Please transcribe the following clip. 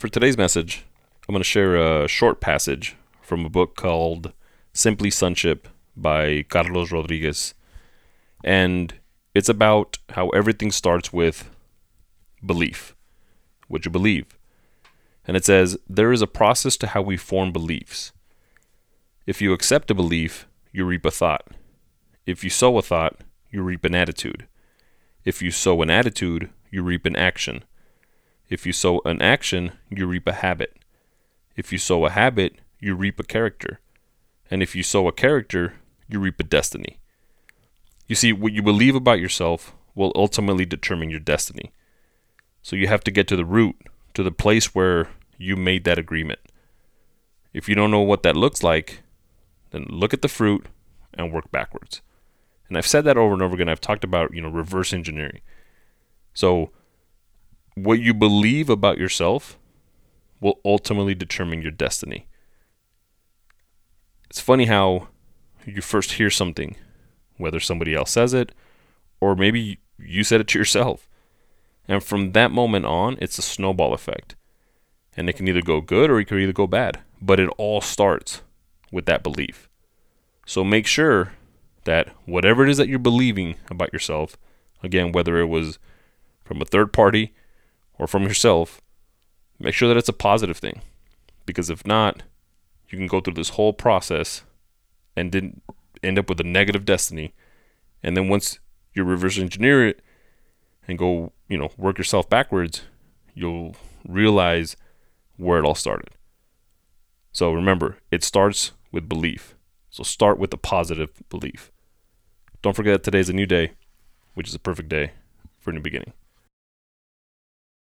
For today's message, I'm going to share a short passage from a book called Simply Sonship by Carlos Rodriguez. And it's about how everything starts with belief, what you believe. And it says, There is a process to how we form beliefs. If you accept a belief, you reap a thought. If you sow a thought, you reap an attitude. If you sow an attitude, you reap an action. If you sow an action, you reap a habit. If you sow a habit, you reap a character. And if you sow a character, you reap a destiny. You see, what you believe about yourself will ultimately determine your destiny. So you have to get to the root, to the place where you made that agreement. If you don't know what that looks like, then look at the fruit and work backwards. And I've said that over and over again. I've talked about, you know, reverse engineering. So what you believe about yourself will ultimately determine your destiny. It's funny how you first hear something, whether somebody else says it or maybe you said it to yourself. And from that moment on, it's a snowball effect. And it can either go good or it can either go bad. But it all starts with that belief. So make sure that whatever it is that you're believing about yourself, again, whether it was from a third party or from yourself, make sure that it's a positive thing. Because if not, you can go through this whole process and then end up with a negative destiny. And then once you reverse engineer it and go, you know, work yourself backwards, you'll realize where it all started. So remember, it starts with belief. So start with a positive belief. Don't forget that today's a new day, which is a perfect day for a new beginning.